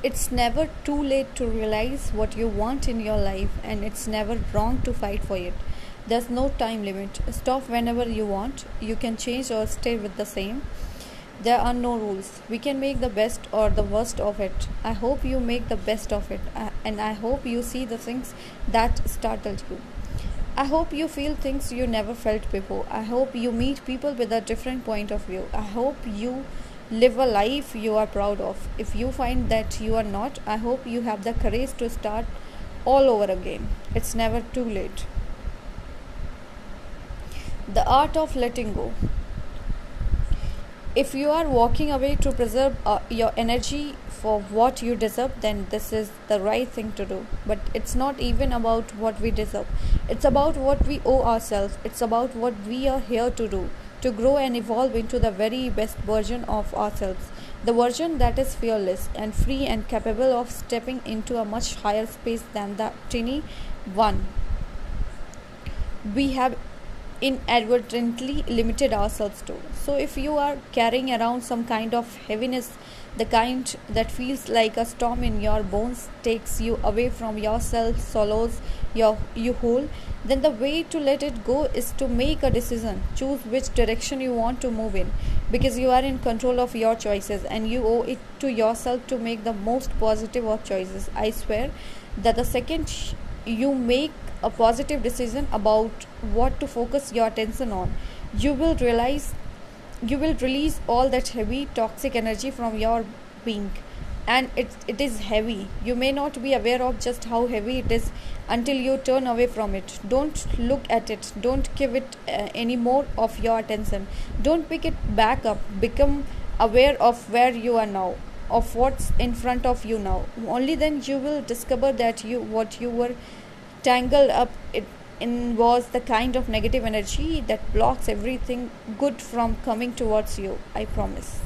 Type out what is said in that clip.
It's never too late to realize what you want in your life, and it's never wrong to fight for it. There's no time limit. Stop whenever you want. You can change or stay with the same. There are no rules. We can make the best or the worst of it. I hope you make the best of it, uh, and I hope you see the things that startled you. I hope you feel things you never felt before. I hope you meet people with a different point of view. I hope you live a life you are proud of. If you find that you are not, I hope you have the courage to start all over again. It's never too late. The art of letting go. If you are walking away to preserve uh, your energy for what you deserve, then this is the right thing to do. But it's not even about what we deserve, it's about what we owe ourselves, it's about what we are here to do to grow and evolve into the very best version of ourselves. The version that is fearless and free and capable of stepping into a much higher space than the tiny one we have inadvertently limited ourselves to. So, if you are carrying around some kind of heaviness, the kind that feels like a storm in your bones, takes you away from yourself, swallows your you whole, then the way to let it go is to make a decision. Choose which direction you want to move in, because you are in control of your choices, and you owe it to yourself to make the most positive of choices. I swear that the second you make a positive decision about what to focus your attention on you will realize you will release all that heavy toxic energy from your being. And it, it is heavy. You may not be aware of just how heavy it is until you turn away from it. Don't look at it. Don't give it uh, any more of your attention. Don't pick it back up. Become aware of where you are now of what's in front of you now. Only then you will discover that you what you were tangled up it in was the kind of negative energy that blocks everything good from coming towards you i promise